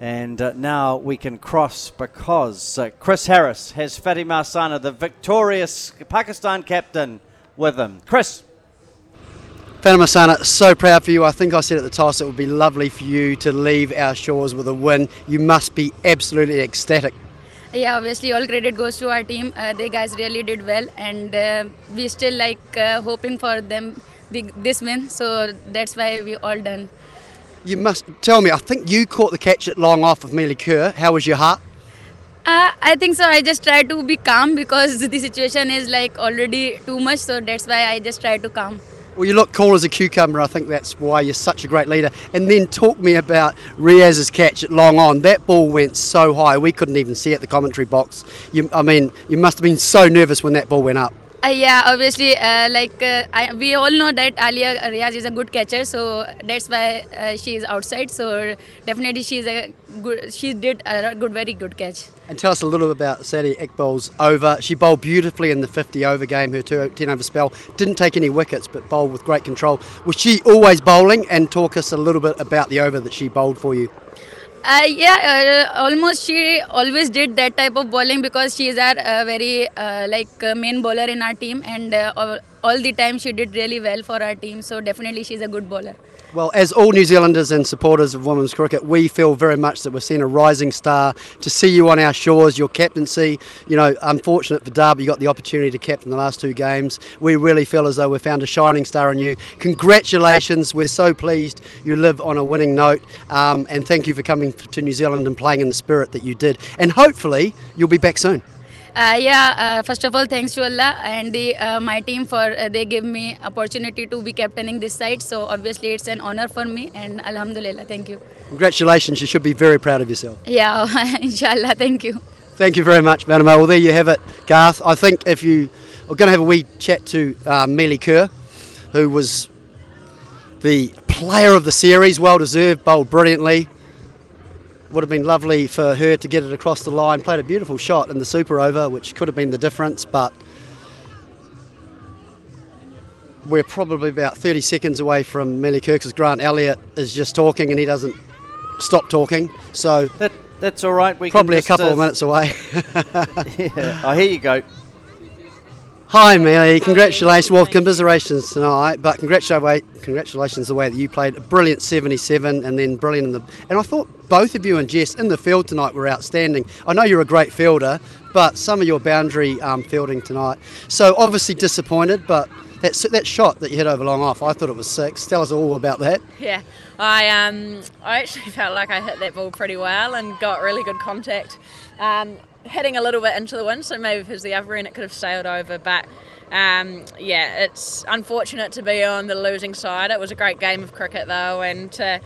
And uh, now we can cross because uh, Chris Harris has Fatima Sana, the victorious Pakistan captain, with him. Chris. Fatima Sana, so proud for you. I think I said at the toss it would be lovely for you to leave our shores with a win. You must be absolutely ecstatic. Yeah, obviously all credit goes to our team. Uh, they guys really did well, and uh, we still like uh, hoping for them the, this win. So that's why we all done. You must tell me. I think you caught the catch at long off of Melie Kerr. How was your heart? Uh, I think so. I just try to be calm because the situation is like already too much. So that's why I just try to calm. Well, you look cool as a cucumber. I think that's why you're such a great leader. And then talk me about Riaz's catch at long on. That ball went so high, we couldn't even see it, the commentary box. You, I mean, you must have been so nervous when that ball went up. Uh, yeah, obviously, uh, like uh, I, we all know that Alia Riaz is a good catcher, so that's why uh, she is outside. So definitely, she's a good. She did a good, very good catch. And tell us a little bit about Sadia Iqbal's over. She bowled beautifully in the 50 over game, her 10 over spell. Didn't take any wickets, but bowled with great control. Was she always bowling? And talk us a little bit about the over that she bowled for you. Uh, yeah, uh, almost she always did that type of bowling because she is our uh, very uh, like uh, main bowler in our team, and uh, all, all the time she did really well for our team. So definitely she's a good bowler. Well, as all New Zealanders and supporters of women's cricket, we feel very much that we're seeing a rising star. To see you on our shores, your captaincy, you know, unfortunate for Derby, you got the opportunity to captain the last two games. We really feel as though we've found a shining star in you. Congratulations, we're so pleased you live on a winning note, um, and thank you for coming to New Zealand and playing in the spirit that you did. And hopefully, you'll be back soon. Uh, yeah, uh, first of all, thanks to Allah and the, uh, my team for uh, they give me opportunity to be captaining this side. So obviously, it's an honor for me, and Alhamdulillah, thank you. Congratulations, you should be very proud of yourself. Yeah, inshallah, thank you. Thank you very much, Vanama. Well, there you have it, Garth. I think if you are going to have a wee chat to uh, Melie Kerr, who was the player of the series, well deserved, bowled brilliantly. Would have been lovely for her to get it across the line. Played a beautiful shot in the super over, which could have been the difference, but we're probably about 30 seconds away from Melie Kerr because Grant Elliott is just talking and he doesn't stop talking. So That, that's all right. We probably can a couple uh, of minutes away. Yeah. Oh, here you go. Hi, Melie. Congratulations. Well, commiserations tonight, but congratulations, congratulations the way that you played a brilliant 77 and then brilliant in the. And I thought both of you and Jess in the field tonight were outstanding. I know you're a great fielder, but some of your boundary um, fielding tonight. So obviously disappointed, but that that shot that you hit over long off, I thought it was six. Tell us all about that. Yeah, I um I actually felt like I hit that ball pretty well and got really good contact. Um, hitting a little bit into the wind, so maybe if it was the other end, it could have sailed over. But um, yeah, it's unfortunate to be on the losing side. It was a great game of cricket though, and to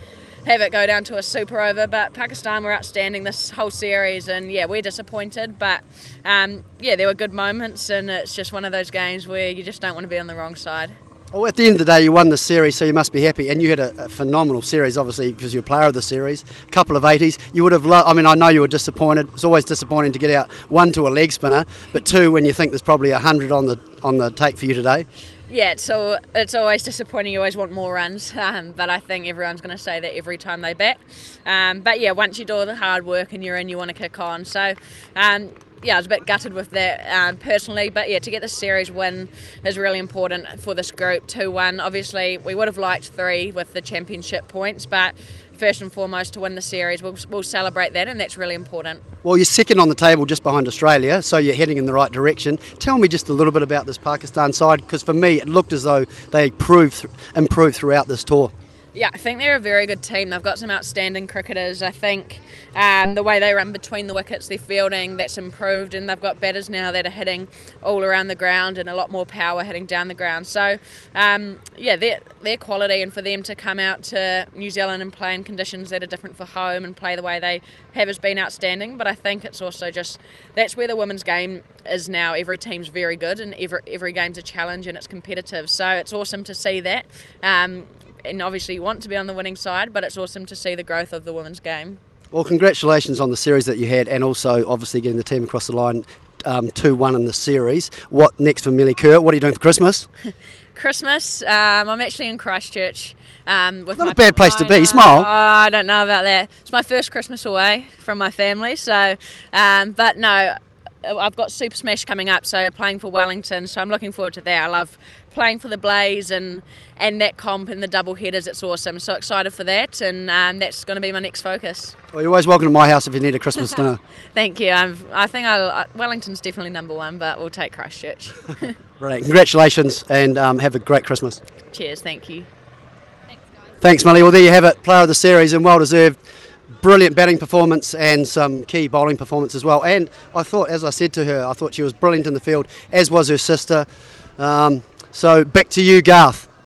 have it go down to a super over. But Pakistan were outstanding this whole series, and yeah, we're disappointed. But um, yeah, there were good moments, and it's just one of those games where you just don't want to be on the wrong side. Well, at the end of the day, you won the series, so you must be happy. And you had a, a phenomenal series, obviously, because you're a player of the series. A couple of 80s. You would have loved, I mean, I know you were disappointed. It's always disappointing to get out, one, to a leg spinner, but two, when you think there's probably 100 on the, on the take for you today. Yeah, so it's always disappointing. You always want more runs, um, but I think everyone's going to say that every time they bat. Um, but yeah, once you do all the hard work and you're in, you want to kick on. So um, yeah, I was a bit gutted with that um, personally, but yeah, to get the series win is really important for this group. Two one. Obviously, we would have liked three with the championship points, but first and foremost to win the series. We'll, we'll celebrate that, and that's really important. Well, you're second on the table just behind Australia, so you're heading in the right direction. Tell me just a little bit about this Pakistan side, because for me it looked as though they improved, improved throughout this tour. Yeah, I think they're a very good team. They've got some outstanding cricketers. I think um, the way they run between the wickets, their fielding, that's improved, and they've got batters now that are hitting all around the ground and a lot more power hitting down the ground. So, um, yeah, their, their quality, and for them to come out to New Zealand and play in conditions that are different for home and play the way they have has been outstanding. But I think it's also just that's where the women's game is now. Every team's very good, and every every game's a challenge and it's competitive. So it's awesome to see that. Um, and obviously you want to be on the winning side, but it's awesome to see the growth of the women's game. Well, congratulations on the series that you had, and also obviously getting the team across the line um, 2 1 in the series. What next for Melie Kerr? What are you doing for Christmas? Christmas, um, I'm actually in Christchurch. Um, with Not a bad place to be, smile. Oh, I don't know about that. It's my first Christmas away from my family, so. Um, but no, I've got Super Smash coming up, so playing for Wellington. So I'm looking forward to that. I love playing for the Blaze and and that comp and the double headers. It's awesome. So excited for that, and um, that's going to be my next focus. Well, you're always welcome to my house if you need a Christmas dinner. Thank you. I'm, I think I'll, uh, Wellington's definitely number one, but we'll take Christchurch. Brilliant. Congratulations, and um, have a great Christmas. Cheers. Thank you. Thanks, Molly. Well, there you have it, player of the series, and well deserved. Brilliant batting performance and some key bowling performance as well. And I thought, as I said to her, I thought she was brilliant in the field, as was her sister. Um, so back to you, Garth.